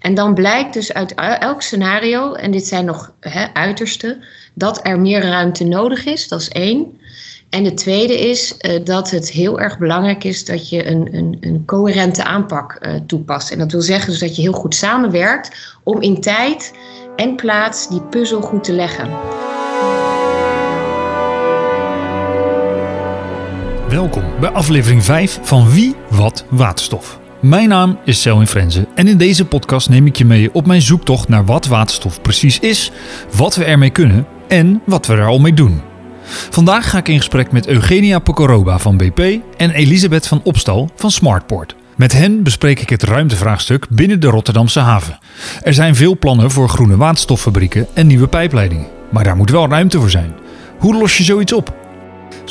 En dan blijkt dus uit elk scenario, en dit zijn nog hè, uiterste, dat er meer ruimte nodig is. Dat is één. En de tweede is uh, dat het heel erg belangrijk is dat je een, een, een coherente aanpak uh, toepast. En dat wil zeggen dus dat je heel goed samenwerkt om in tijd en plaats die puzzel goed te leggen. Welkom bij aflevering 5 van Wie, Wat, Waterstof. Mijn naam is Selwin Frenzen en in deze podcast neem ik je mee op mijn zoektocht naar wat waterstof precies is, wat we ermee kunnen en wat we er al mee doen. Vandaag ga ik in gesprek met Eugenia Pokoroba van BP en Elisabeth van Opstal van Smartport. Met hen bespreek ik het ruimtevraagstuk binnen de Rotterdamse haven. Er zijn veel plannen voor groene waterstoffabrieken en nieuwe pijpleidingen, maar daar moet wel ruimte voor zijn. Hoe los je zoiets op?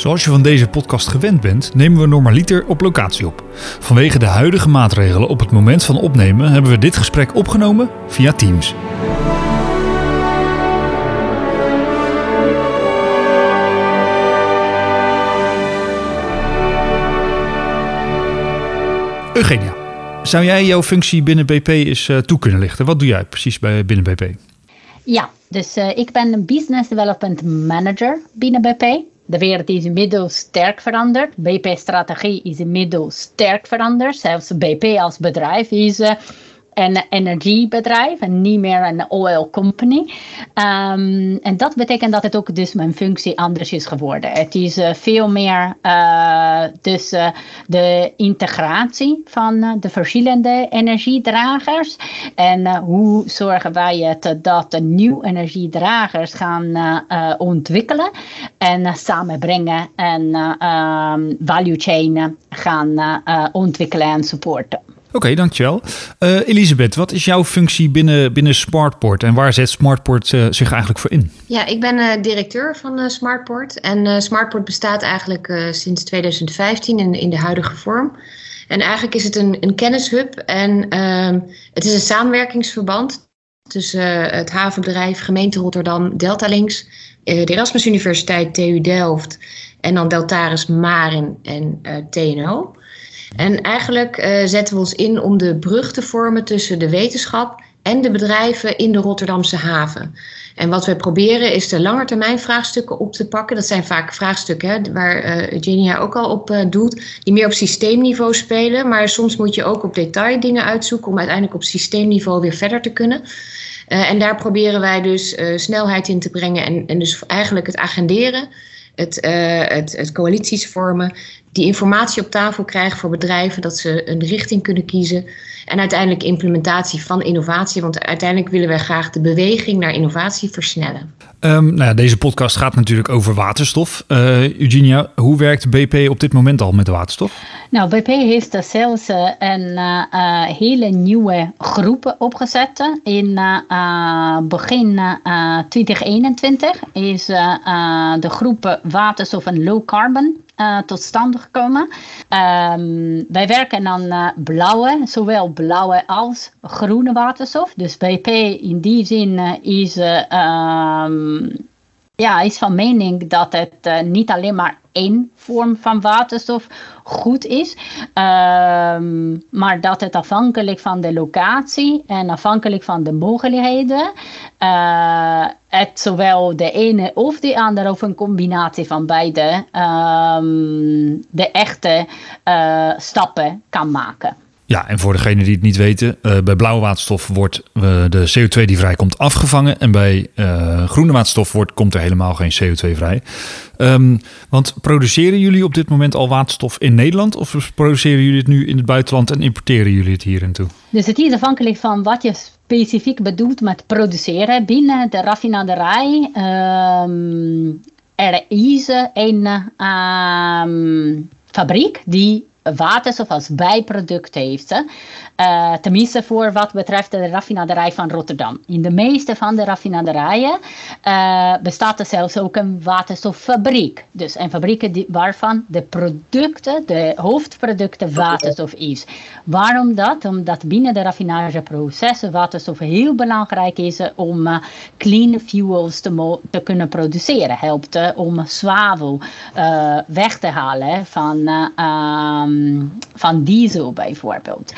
Zoals je van deze podcast gewend bent, nemen we normaliter op locatie op. Vanwege de huidige maatregelen op het moment van opnemen hebben we dit gesprek opgenomen via Teams. Eugenia, zou jij jouw functie binnen BP eens uh, toe kunnen lichten? Wat doe jij precies bij, binnen BP? Ja, dus uh, ik ben een Business Development Manager binnen BP. De wereld is inmiddels sterk veranderd. BP-strategie is inmiddels sterk veranderd. Zelfs BP als bedrijf is uh, een energiebedrijf en niet meer een oil company. Um, en dat betekent dat het ook dus mijn functie anders is geworden. Het is uh, veel meer uh, dus uh, de integratie van de verschillende energiedragers. En hoe zorgen wij het dat de nieuwe energiedragers gaan ontwikkelen en samenbrengen en um, value chain gaan ontwikkelen en supporten. Oké, dankjewel. Uh, Elisabeth, wat is jouw functie binnen, binnen Smartport en waar zet Smartport uh, zich eigenlijk voor in? Ja, ik ben uh, directeur van Smartport en Smartport bestaat eigenlijk sinds 2015 in, in de huidige vorm. En eigenlijk is het een, een kennishub en ehm, het is een samenwerkingsverband tussen het havenbedrijf, gemeente Rotterdam, Delta Links, de Erasmus Universiteit, TU Delft en dan Deltaris Marin en TNO. En eigenlijk uh, zetten we ons in om de brug te vormen tussen de wetenschap en de bedrijven in de Rotterdamse haven. En wat we proberen is de langetermijn vraagstukken op te pakken. Dat zijn vaak vraagstukken waar uh, Eugenia ook al op uh, doet, die meer op systeemniveau spelen. Maar soms moet je ook op detail dingen uitzoeken om uiteindelijk op systeemniveau weer verder te kunnen. En daar proberen wij dus snelheid in te brengen en, en dus eigenlijk het agenderen, het, het, het coalities vormen die informatie op tafel krijgen voor bedrijven, dat ze een richting kunnen kiezen. En uiteindelijk implementatie van innovatie, want uiteindelijk willen wij graag de beweging naar innovatie versnellen. Um, nou ja, deze podcast gaat natuurlijk over waterstof. Uh, Eugenia, hoe werkt BP op dit moment al met de waterstof? Nou, BP heeft zelfs uh, een uh, hele nieuwe groep opgezet. In begin 2021 is de groep waterstof en low carbon uh, tot stand gekomen. Um, wij werken aan uh, blauwe, zowel blauwe als groene waterstof. Dus BP in die zin uh, is, um, ja, is van mening dat het niet alleen maar één vorm van waterstof goed is, um, maar dat het afhankelijk van de locatie en afhankelijk van de mogelijkheden uh, het zowel de ene of de andere of een combinatie van beide um, de echte uh, stappen kan maken. Ja, en voor degenen die het niet weten, uh, bij blauwe waterstof wordt uh, de CO2 die vrijkomt afgevangen. En bij uh, groene waterstof wordt, komt er helemaal geen CO2 vrij. Um, want produceren jullie op dit moment al waterstof in Nederland? Of produceren jullie het nu in het buitenland en importeren jullie het hier en toe? Dus het is afhankelijk van wat je specifiek bedoelt met produceren. Binnen de raffinaderij um, er is een um, fabriek die waterstof als bijproduct heeft. Uh, tenminste voor wat betreft de raffinaderij van Rotterdam. In de meeste van de raffinaderijen uh, bestaat er zelfs ook een waterstoffabriek. Dus een fabriek die, waarvan de producten, de hoofdproducten waterstof is. Waarom dat? Omdat binnen de raffinageprocessen waterstof heel belangrijk is om uh, clean fuels te, te, kunnen produceren. Helpt om zwavel weg te halen van, um, van diesel bijvoorbeeld.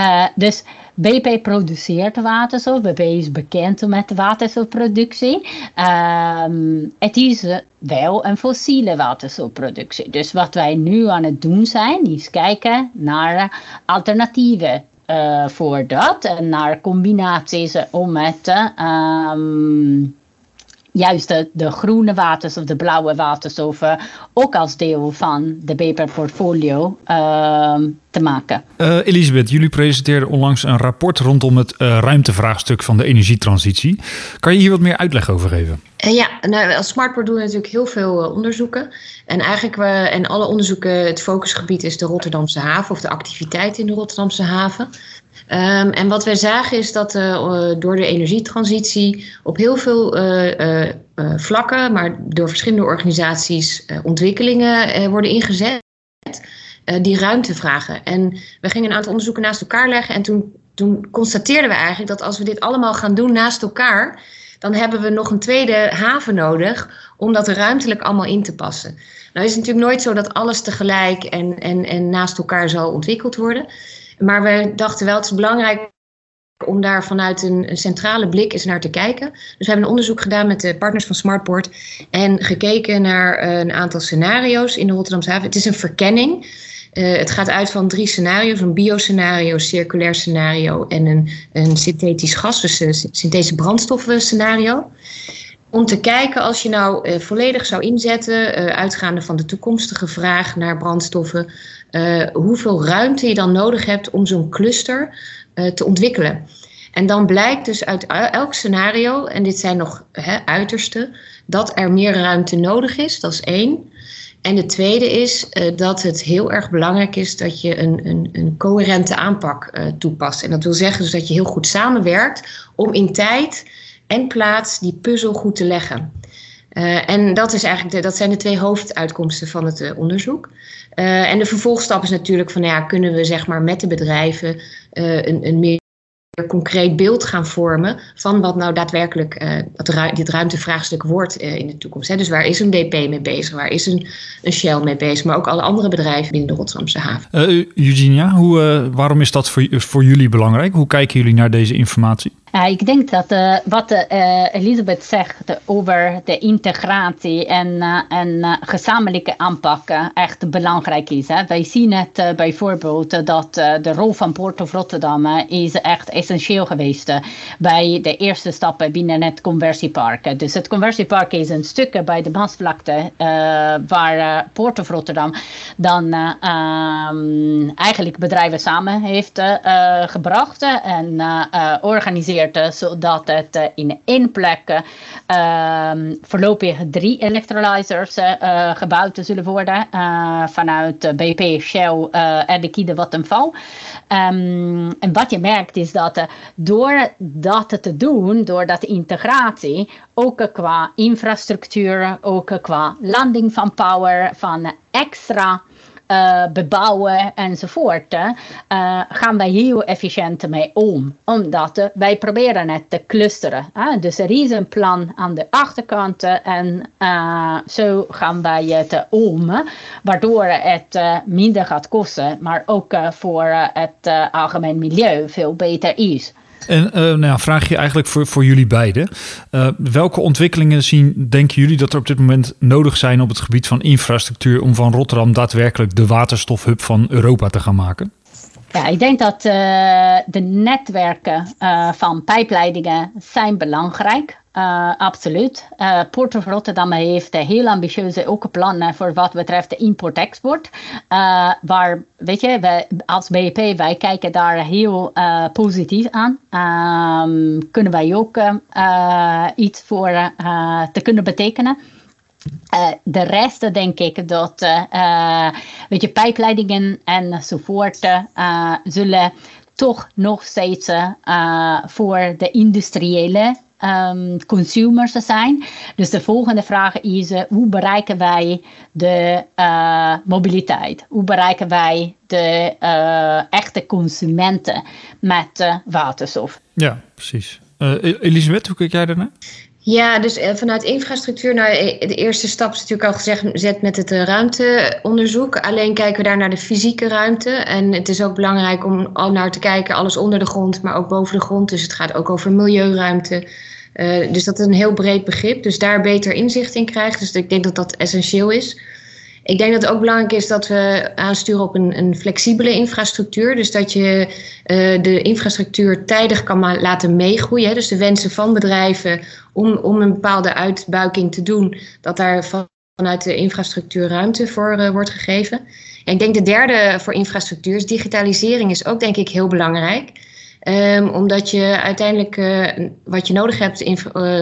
Uh, dus BP produceert waterstof. BP is bekend met waterstofproductie. Ehm, het is wel een fossiele waterstofproductie. Dus wat wij nu aan het doen zijn, is kijken naar alternatieven uh, voor dat. En naar combinaties om het uh, juist de, de, groene waterstof, de blauwe waterstof, ook als deel van de BP-portfolio uh, te maken. Uh, Elisabeth, jullie presenteerden onlangs een rapport rondom het uh, ruimtevraagstuk van de energietransitie. Kan je hier wat meer uitleg over geven? Uh, ja, nou, als Smartport doen we natuurlijk heel veel onderzoeken. En eigenlijk, we, en alle onderzoeken, het focusgebied is de Rotterdamse haven of de activiteit in de Rotterdamse haven. Um, en wat wij zagen is dat uh, door de energietransitie op heel veel uh, uh, vlakken, maar door verschillende organisaties, ontwikkelingen worden ingezet die ruimte vragen. En we gingen een aantal onderzoeken naast elkaar leggen en toen, toen constateerden we eigenlijk dat als we dit allemaal gaan doen naast elkaar, dan hebben we nog een tweede haven nodig om dat ruimtelijk allemaal in te passen. Nou is natuurlijk nooit zo dat alles tegelijk en, en, en naast elkaar zal ontwikkeld worden. Maar we dachten wel, het is belangrijk om daar vanuit een, centrale blik eens naar te kijken. Dus we hebben een onderzoek gedaan met de partners van Smartport en gekeken naar uh, een aantal scenario's in de Rotterdamse haven. Het is een verkenning. Uh, het gaat uit van drie scenario's: een bioscenario, circulair scenario en een, een synthetisch gas, dus een synthetische brandstoffen scenario. Om te kijken als je nou volledig zou inzetten, uitgaande van de toekomstige vraag naar brandstoffen, uh, hoeveel ruimte je dan nodig hebt om zo'n cluster uh, te ontwikkelen. En dan blijkt dus uit elk scenario, en dit zijn nog hè, uiterste, dat er meer ruimte nodig is. Dat is één. En de tweede is uh, dat het heel erg belangrijk is dat je een, een, een coherente aanpak toepast. En dat wil zeggen dus dat je heel goed samenwerkt om in tijd en plaats die puzzel goed te leggen. Uh, en dat, is eigenlijk dat zijn de twee hoofduitkomsten van het onderzoek. Uh, en de vervolgstap is natuurlijk van, ja, kunnen we zeg maar met de bedrijven een, een meer concreet beeld gaan vormen van wat nou daadwerkelijk dat dit ruimtevraagstuk wordt in de toekomst. Hè. Dus waar is een BP mee bezig, waar is een, een Shell mee bezig, maar ook alle andere bedrijven binnen de Rotterdamse haven. Eugenia, hoe, waarom is dat voor, voor jullie belangrijk? Hoe kijken jullie naar deze informatie? Uh, ik denk dat uh, wat uh, Elisabeth zegt over de integratie en, en gezamenlijke aanpak echt belangrijk is. Hè. Wij zien het bijvoorbeeld dat de rol van Port of Rotterdam is echt essentieel geweest bij de eerste stappen binnen het conversiepark. Dus het conversiepark is een stuk bij de Maasvlakte waar Port of Rotterdam dan um, eigenlijk bedrijven samen heeft gebracht en organiseert zodat het uh, in één plek uh, voorlopig drie electrolyzers uh, gebouwd zullen worden vanuit BP, Shell en de Kiede Vattenfall. Um, en wat je merkt is dat door dat te doen, door dat integratie, ook qua infrastructuur, ook qua landing van power, van extra uh, bebouwen enzovoort, uh, gaan wij heel efficiënt mee om. Omdat wij proberen het te clusteren. Dus er is een plan aan de achterkant en zo gaan wij het om. Waardoor het minder gaat kosten, maar ook voor het algemeen milieu veel beter is. En uh, nou vraag je eigenlijk voor, voor jullie beiden. Uh, welke ontwikkelingen zien, denken jullie dat er op dit moment nodig zijn op het gebied van infrastructuur om van Rotterdam daadwerkelijk de waterstofhub van Europa te gaan maken? Ja, ik denk dat uh, de netwerken van pijpleidingen zijn belangrijk. Uh, absoluut. Uh, Port of Rotterdam heeft heel ambitieuze ook plannen voor wat betreft import-export. Uh, waar, weet je, als BP, wij kijken daar heel positief aan. Um, kunnen wij ook iets voor te kunnen betekenen. de rest denk ik dat, weet je, pijpleidingen enzovoort zullen toch nog steeds voor de industriële um, consumers zijn. Dus de volgende vraag is: uh, hoe bereiken wij de uh, mobiliteit? Hoe bereiken wij de uh, echte consumenten met waterstof? Ja, precies. Elisabeth, hoe kijk jij daarnaar? Ja, dus eh, vanuit infrastructuur, nou, eh, de eerste stap is natuurlijk al gezegd met het ruimteonderzoek. Alleen kijken we daar naar de fysieke ruimte. En het is ook belangrijk om al naar te kijken, alles onder de grond, maar ook boven de grond. Dus het gaat ook over milieuruimte. Dus dat is een heel breed begrip. Dus daar beter inzicht in krijgen. Dus ik denk dat dat essentieel is. Ik denk dat het ook belangrijk is dat we aansturen op een, een flexibele infrastructuur. Dus dat je uh, de infrastructuur tijdig kan laten meegroeien. Dus de wensen van bedrijven om, om een bepaalde uitbuiking te doen, dat daar vanuit de infrastructuur ruimte voor uh, wordt gegeven. En ik denk de derde voor infrastructuur is digitalisering is ook denk ik heel belangrijk. Um, omdat je uiteindelijk uh, wat je nodig hebt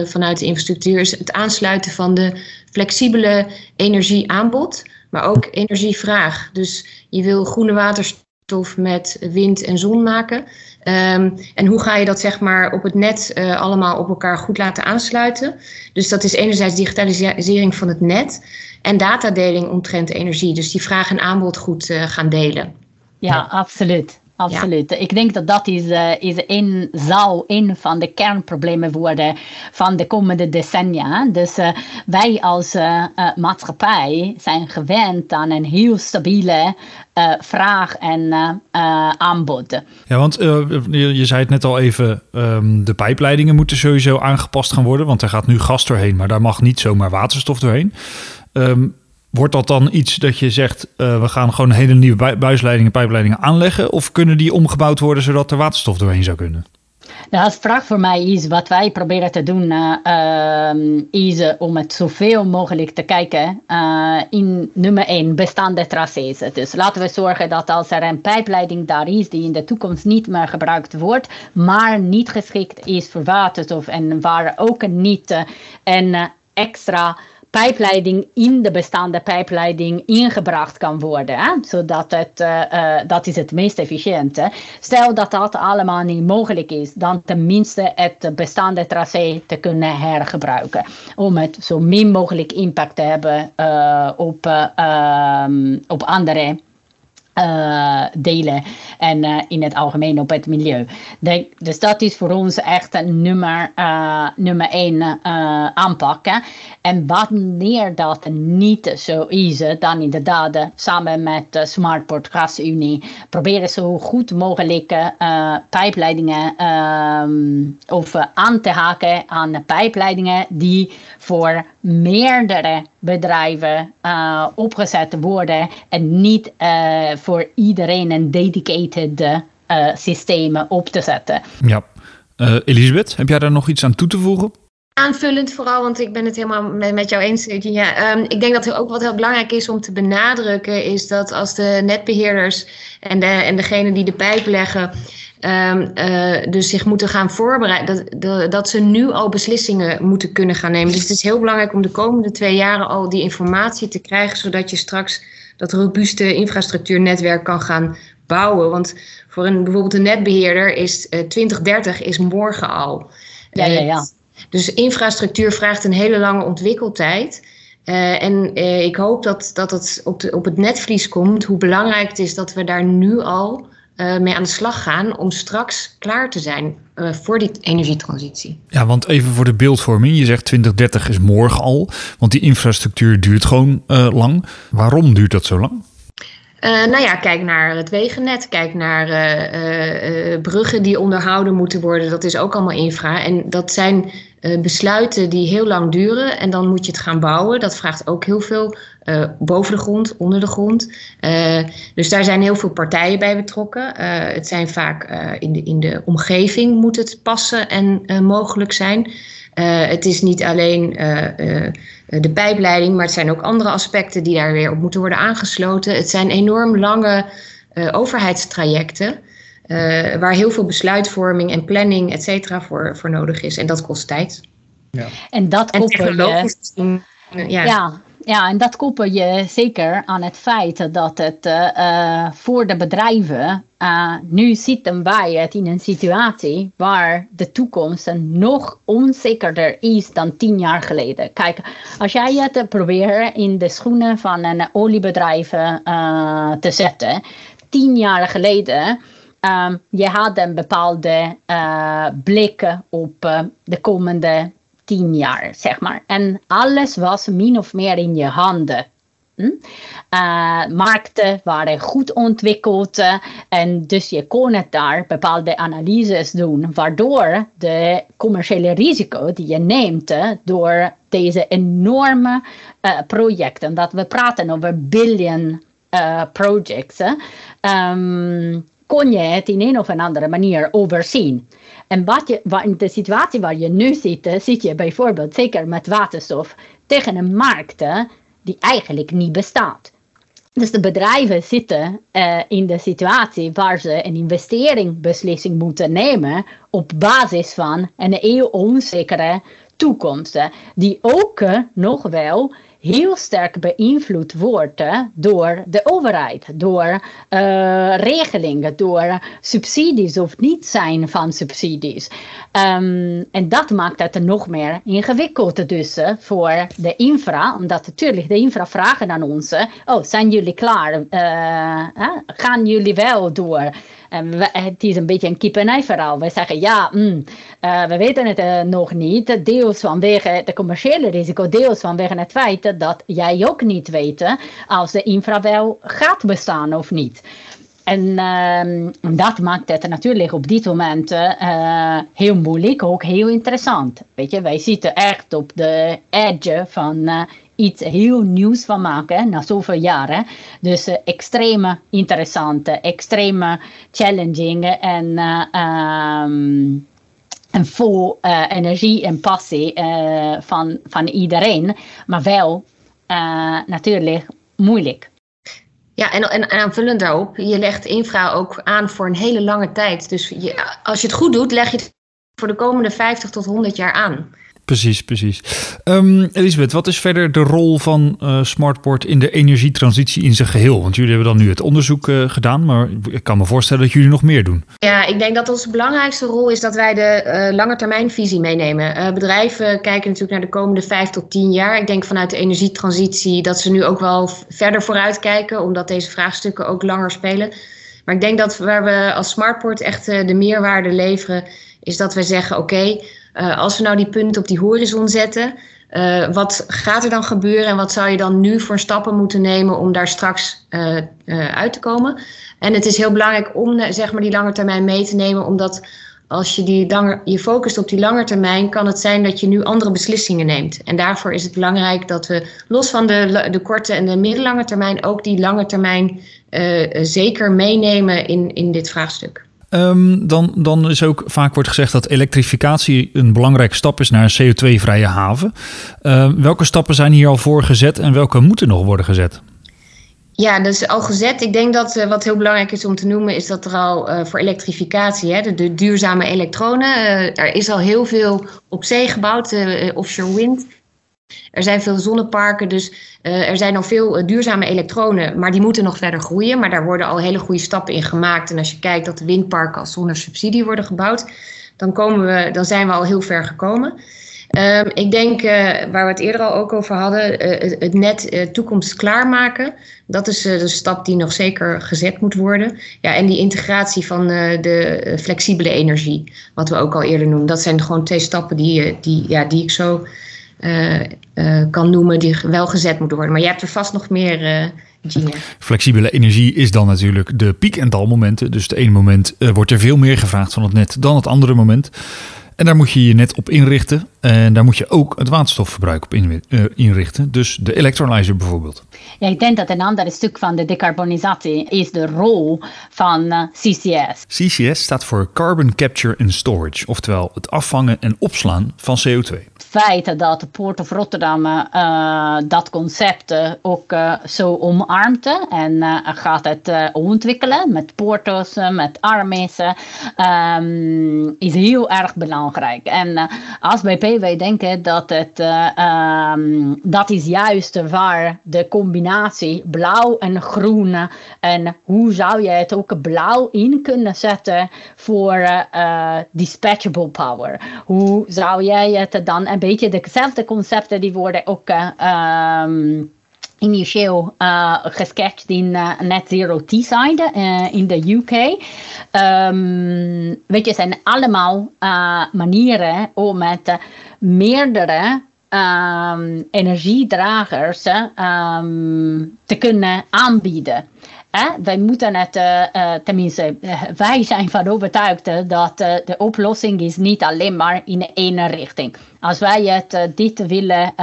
vanuit de infrastructuur is het aansluiten van de flexibele energieaanbod, maar ook energievraag. Dus je wil groene waterstof met wind en zon maken. Um, en hoe ga je dat zeg maar op het net uh, allemaal op elkaar goed laten aansluiten? Dus dat is enerzijds digitalisering van het net en datadeling omtrent energie. Dus die vraag en aanbod goed gaan delen. Ja, absoluut absoluut. Ik denk dat dat is, uh, is een, zou een van de kernproblemen worden van de komende decennia. Dus uh, wij als uh, maatschappij zijn gewend aan een heel stabiele vraag en aanbod. Ja, want je, je, zei het net al even, um, de pijpleidingen moeten sowieso aangepast gaan worden, want er gaat nu gas doorheen, maar daar mag niet zomaar waterstof doorheen. Um, Wordt dat dan iets dat je zegt, uh, we gaan gewoon hele nieuwe buisleidingen, pijpleidingen aanleggen? Of kunnen die omgebouwd worden zodat er waterstof doorheen zou kunnen? Nou, als vraag voor mij is, wat wij proberen te doen, uh, uh, is om het zoveel mogelijk te kijken in nummer 1, bestaande tracés. Dus laten we zorgen dat als er een pijpleiding daar is die in de toekomst niet meer gebruikt wordt, maar niet geschikt is voor waterstof en waar ook niet een extra pijpleiding in de bestaande pijpleiding ingebracht kan worden. Hè? Zodat het, uh, uh, dat is het meest efficiënte. Stel dat dat allemaal niet mogelijk is, dan tenminste het bestaande tracé te kunnen hergebruiken. Om het zo min mogelijk impact te hebben uh, op, ehm, op andere uh, delen en uh, in het algemeen op het milieu. De, dus dat is voor ons echt nummer, uh, nummer één aanpakken. En wanneer dat niet zo is, dan inderdaad samen met Smartport GasUnie proberen zo goed mogelijk pijpleidingen um, of aan te haken aan pijpleidingen die voor meerdere bedrijven uh, opgezet worden en niet uh, voor iedereen een dedicated uh, systeem op te zetten. Ja. Elisabeth, heb jij daar nog iets aan toe te voegen? Aanvullend vooral, want ik ben het helemaal met, jou eens. Ja, um, ik denk dat ook wat heel belangrijk is om te benadrukken, is dat als de netbeheerders en, de, en degene die de pijp leggen, Um, uh, dus zich moeten gaan voorbereiden. Dat, dat, ze nu al beslissingen moeten kunnen gaan nemen. Dus het is heel belangrijk om de komende twee jaren al die informatie te krijgen, zodat je straks dat robuuste infrastructuurnetwerk kan gaan bouwen. Want voor een, bijvoorbeeld een netbeheerder is uh, 2030 is morgen al. Ja, ja, ja. Dus infrastructuur vraagt een hele lange ontwikkeltijd. Uh, en ik hoop dat, dat het op, de, op het netvlies komt, hoe belangrijk het is dat we daar nu al mee aan de slag gaan om straks klaar te zijn uh, voor die energietransitie. Ja, want even voor de beeldvorming. Je zegt 2030 is morgen al, want die infrastructuur duurt gewoon uh, lang. Waarom duurt dat zo lang? nou ja, kijk naar het wegennet, kijk naar bruggen die onderhouden moeten worden. Dat is ook allemaal infra. En dat zijn besluiten die heel lang duren en dan moet je het gaan bouwen. Dat vraagt ook heel veel uh, boven de grond, onder de grond. Uh, dus daar zijn heel veel partijen bij betrokken. Uh, het zijn vaak in, de, in de omgeving moet het passen en mogelijk zijn. het is niet alleen de pijpleiding, maar het zijn ook andere aspecten die daar weer op moeten worden aangesloten. Het zijn enorm lange overheidstrajecten. waar heel veel besluitvorming en planning, et cetera, voor, voor nodig is. En dat kost tijd. Ja. En dat koppel je... Ja. ja. Ja, en dat koppel je zeker aan het feit dat het uh, voor de bedrijven, uh, nu zitten wij het in een situatie waar de toekomst nog onzekerder is dan tien jaar geleden. Kijk, als jij het probeert in de schoenen van een oliebedrijf te zetten, tien jaar geleden. Um, je had een bepaalde blik op de komende tien jaar, zeg maar. En alles was min of meer in je handen. Hm? Uh, markten waren goed ontwikkeld uh, en dus je kon het daar bepaalde analyses doen, waardoor de commerciële risico die je neemt uh, door deze enorme projecten, dat we praten over billion projects, um, kon je het in een of andere manier overzien. En wat je, in de situatie waar je nu zit, zit je bijvoorbeeld zeker met waterstof tegen een markt die eigenlijk niet bestaat. Dus de bedrijven zitten uh, in de situatie waar ze een investeringsbeslissing moeten nemen op basis van een heel onzekere toekomst, die ook uh, nog wel heel sterk beïnvloed wordt door de overheid, door uh, regelingen, door subsidies of niet zijn van subsidies. Um, en dat maakt het nog meer ingewikkeld dus voor de infra, omdat natuurlijk de infra vragen aan ons, oh zijn jullie klaar, uh, gaan jullie wel door? En we, het is een beetje een kip-en-ei verhaal. We zeggen ja, mm, uh, we weten het uh, nog niet. Deels vanwege het commerciële risico, deels vanwege het feit dat jij ook niet weet als de infra wel gaat bestaan of niet. En uh, dat maakt het natuurlijk op dit moment heel moeilijk, ook heel interessant. Weet je, wij zitten echt op de edge van iets heel nieuws van maken na zoveel jaren. Dus uh, extreem interessant, extreem challenging en, um, en vol uh, energie en passie uh, van, van iedereen, maar wel natuurlijk moeilijk. Ja, en, en, aanvullend daarop, je legt infra ook aan voor een hele lange tijd. Dus je, als je het goed doet, leg je het voor de komende 50 tot 100 jaar aan. Precies, precies. Um, Elisabeth, wat is verder de rol van uh, Smartport in de energietransitie in zijn geheel? Want jullie hebben dan nu het onderzoek uh, gedaan, maar ik kan me voorstellen dat jullie nog meer doen. Ja, ik denk dat onze belangrijkste rol is dat wij de uh, langetermijnvisie meenemen. bedrijven kijken natuurlijk naar de komende vijf tot tien jaar. Ik denk vanuit de energietransitie dat ze nu ook wel verder vooruit kijken, omdat deze vraagstukken ook langer spelen. Maar ik denk dat waar we als Smartport echt de meerwaarde leveren, is dat we zeggen: oké. Uh, als we nou die punten op die horizon zetten, uh, wat gaat er dan gebeuren en wat zou je dan nu voor stappen moeten nemen om daar straks uh, uit te komen? En het is heel belangrijk om zeg maar die lange termijn mee te nemen, omdat als je die je focust op die lange termijn, kan het zijn dat je nu andere beslissingen neemt. En daarvoor is het belangrijk dat we los van de, de korte en de middellange termijn ook die lange termijn zeker meenemen in, in dit vraagstuk. Um, dan, dan is ook vaak wordt gezegd dat elektrificatie een belangrijke stap is naar een CO2-vrije haven. Uh, welke stappen zijn hier al voor gezet en welke moeten nog worden gezet? Ja, dat is al gezet. Ik denk dat uh, wat heel belangrijk is om te noemen, is dat er al uh, voor elektrificatie, hè, de, de duurzame elektronen, uh, er is al heel veel op zee gebouwd, offshore wind. Er zijn veel zonneparken, dus uh, er zijn al veel uh, duurzame elektronen, maar die moeten nog verder groeien. Maar daar worden al hele goede stappen in gemaakt. En als je kijkt dat de windparken al zonder subsidie worden gebouwd, dan, komen we, dan zijn we al heel ver gekomen. Um, ik denk, uh, waar we het eerder al ook over hadden, het net toekomst klaarmaken. Dat is de stap die nog zeker gezet moet worden. Ja, en die integratie van de flexibele energie, wat we ook al eerder noemden. Dat zijn gewoon twee stappen die, die, ja, die ik zo kan noemen die wel gezet moet worden. Maar je hebt er vast nog meer, uh, Gina. Flexibele energie is dan natuurlijk de piek- en dalmomenten. Dus het ene moment wordt er veel meer gevraagd van het net dan het andere moment. En daar moet je je net op inrichten. En daar moet je ook het waterstofverbruik op inrichten. Dus de electrolyzer bijvoorbeeld. Ja, ik denk dat een ander stuk van de decarbonisatie is de rol van CCS. CCS staat voor Carbon Capture and Storage. Oftewel het afvangen en opslaan van CO2 feit dat de Port of Rotterdam uh, dat concept uh, ook uh, zo omarmt en gaat het ontwikkelen met portos, met armies, um, is heel erg belangrijk. En als BP wij denken dat het um, dat is juist waar de combinatie blauw en groen en hoe zou je het ook blauw in kunnen zetten voor dispatchable power? Hoe zou jij het dan een beetje dezelfde concepten die worden ook um, initieel uh, gesketcht in uh, Net Zero Teesside uh, in de UK. Um, ehm, weet je, zijn allemaal manieren om met meerdere um, energiedragers te kunnen aanbieden. Wij moeten het, uh, tenminste, wij zijn van overtuigd dat de oplossing is niet alleen maar in één richting. Als wij het dit willen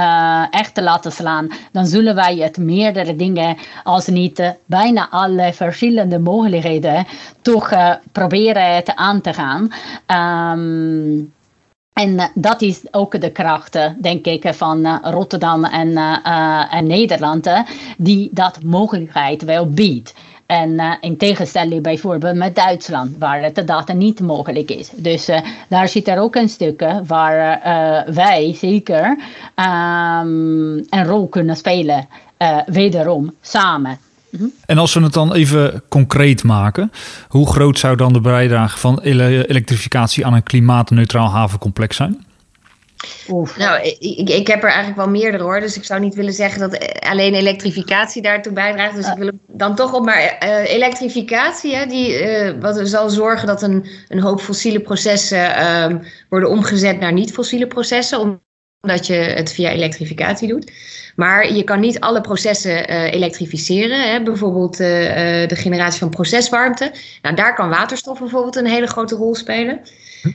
echt laten slaan, dan zullen wij het meerdere dingen, als niet bijna alle verschillende mogelijkheden, toch proberen aan te gaan. Um, en eh, dat is ook de kracht, denk ik, van uh, Rotterdam en, uh, Nederland, die dat mogelijkheid wel biedt. En in tegenstelling bijvoorbeeld met Duitsland, waar het data niet mogelijk is. Dus daar zit er ook een stuk waar wij zeker um, een rol kunnen spelen, wederom samen. En als we het dan even concreet maken, hoe groot zou dan de bijdrage van elektrificatie aan een klimaatneutraal havencomplex zijn? Oef. Nou, ik, ik heb er eigenlijk wel meerdere hoor. Dus ik zou niet willen zeggen dat alleen elektrificatie daartoe bijdraagt. Dus ik wil dan toch op. Maar uh, elektrificatie, hè, die uh, wat zal zorgen dat een, een hoop fossiele processen uh, worden omgezet naar niet-fossiele processen. Omdat je het via elektrificatie doet. Maar je kan niet alle processen uh, elektrificeren. Hè? Bijvoorbeeld uh, de generatie van proceswarmte. Nou, daar kan waterstof bijvoorbeeld een hele grote rol spelen.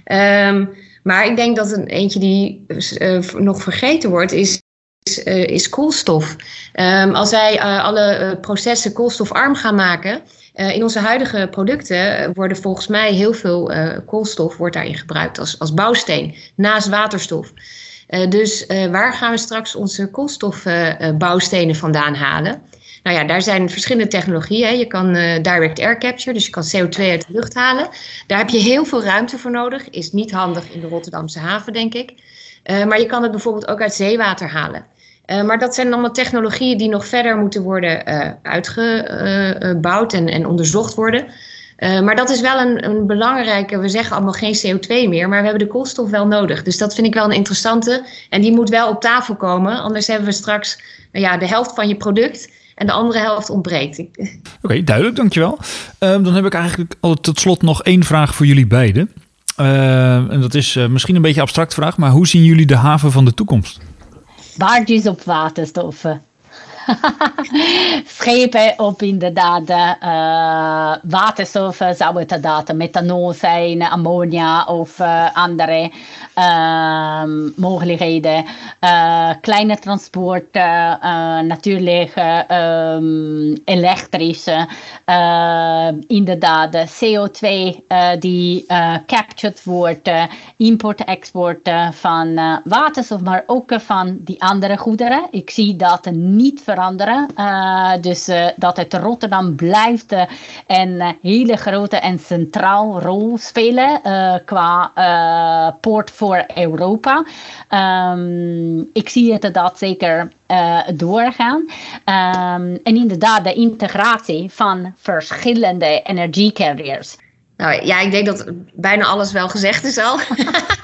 Um, maar ik denk dat een eentje die uh, nog vergeten wordt, is, is, is koolstof. Um, als wij alle processen koolstofarm gaan maken. in onze huidige producten worden volgens mij heel veel koolstof wordt daarin gebruikt als, als bouwsteen naast waterstof. Uh, dus uh, waar gaan we straks onze koolstofbouwstenen vandaan halen? Nou ja, daar zijn verschillende technologieën. Je kan uh, direct air capture, dus je kan CO2 uit de lucht halen. Daar heb je heel veel ruimte voor nodig. Is niet handig in de Rotterdamse haven, denk ik. maar je kan het bijvoorbeeld ook uit zeewater halen. maar dat zijn allemaal technologieën die nog verder moeten worden uitgebouwd en, en onderzocht worden. Uh, maar dat is wel een, een, belangrijke, we zeggen allemaal geen CO2 meer, maar we hebben de koolstof wel nodig. Dus dat vind ik wel een interessante. En die moet wel op tafel komen, anders hebben we straks nou ja, de helft van je product en de andere helft ontbreekt. Oké, okay, duidelijk, dankjewel. Uh, dan heb ik eigenlijk tot slot nog één vraag voor jullie beiden. Uh, en dat is misschien een beetje een abstract vraag, maar hoe zien jullie de haven van de toekomst? Baardjes op waterstoffen. Schepen op inderdaad uh, waterstof zou het inderdaad methanol zijn, ammonia of uh, andere uh, mogelijkheden. Uh, kleine transport, natuurlijk um, elektrische, inderdaad CO2 die captured wordt, import-export van waterstof, maar ook van die andere goederen. Ik zie dat niet veranderen. Uh, dus uh, dat het Rotterdam blijft uh, een hele grote en centraal rol spelen qua poort voor Europa. Um, ik zie het dat zeker doorgaan. Um, en inderdaad de integratie van verschillende energiecarriers. Nou ja, ik denk dat bijna alles wel gezegd is al.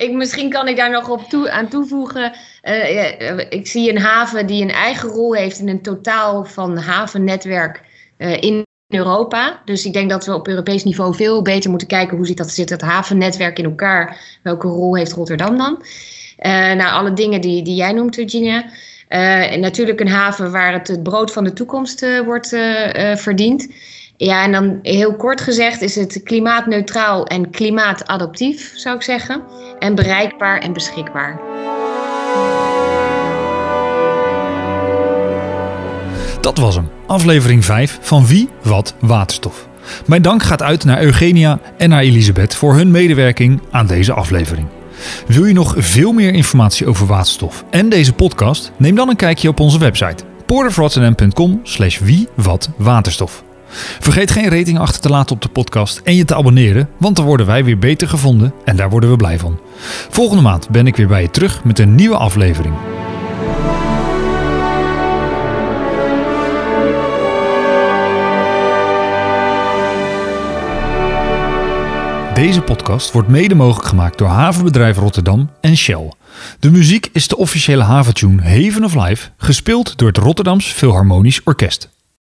ik, misschien kan ik daar nog op toe, aan toevoegen. Uh, ik zie een haven die een eigen rol heeft in een totaal van havennetwerk uh, in Europa. Dus ik denk dat we op Europees niveau veel beter moeten kijken hoe zit dat, zit het havennetwerk in elkaar. Welke rol heeft Rotterdam dan? nou, alle dingen die, die jij noemt, Virginia. en natuurlijk een haven waar het, het brood van de toekomst wordt verdiend. Ja, en dan heel kort gezegd is het klimaatneutraal en klimaatadaptief, zou ik zeggen. En bereikbaar en beschikbaar. Dat was hem, aflevering 5 van Wie, Wat, Waterstof. Mijn dank gaat uit naar Eugenia en naar Elisabeth voor hun medewerking aan deze aflevering. Wil je nog veel meer informatie over waterstof en deze podcast? Neem dan een kijkje op onze website porterfrotterdam.com slash wie wat waterstof. Vergeet geen rating achter te laten op de podcast en je te abonneren, want dan worden wij weer beter gevonden en daar worden we blij van. Volgende maand ben ik weer bij je terug met een nieuwe aflevering. Deze podcast wordt mede mogelijk gemaakt door Havenbedrijf Rotterdam en Shell. De muziek is de officiële haventune Haven of Life, gespeeld door het Rotterdams Philharmonisch Orkest.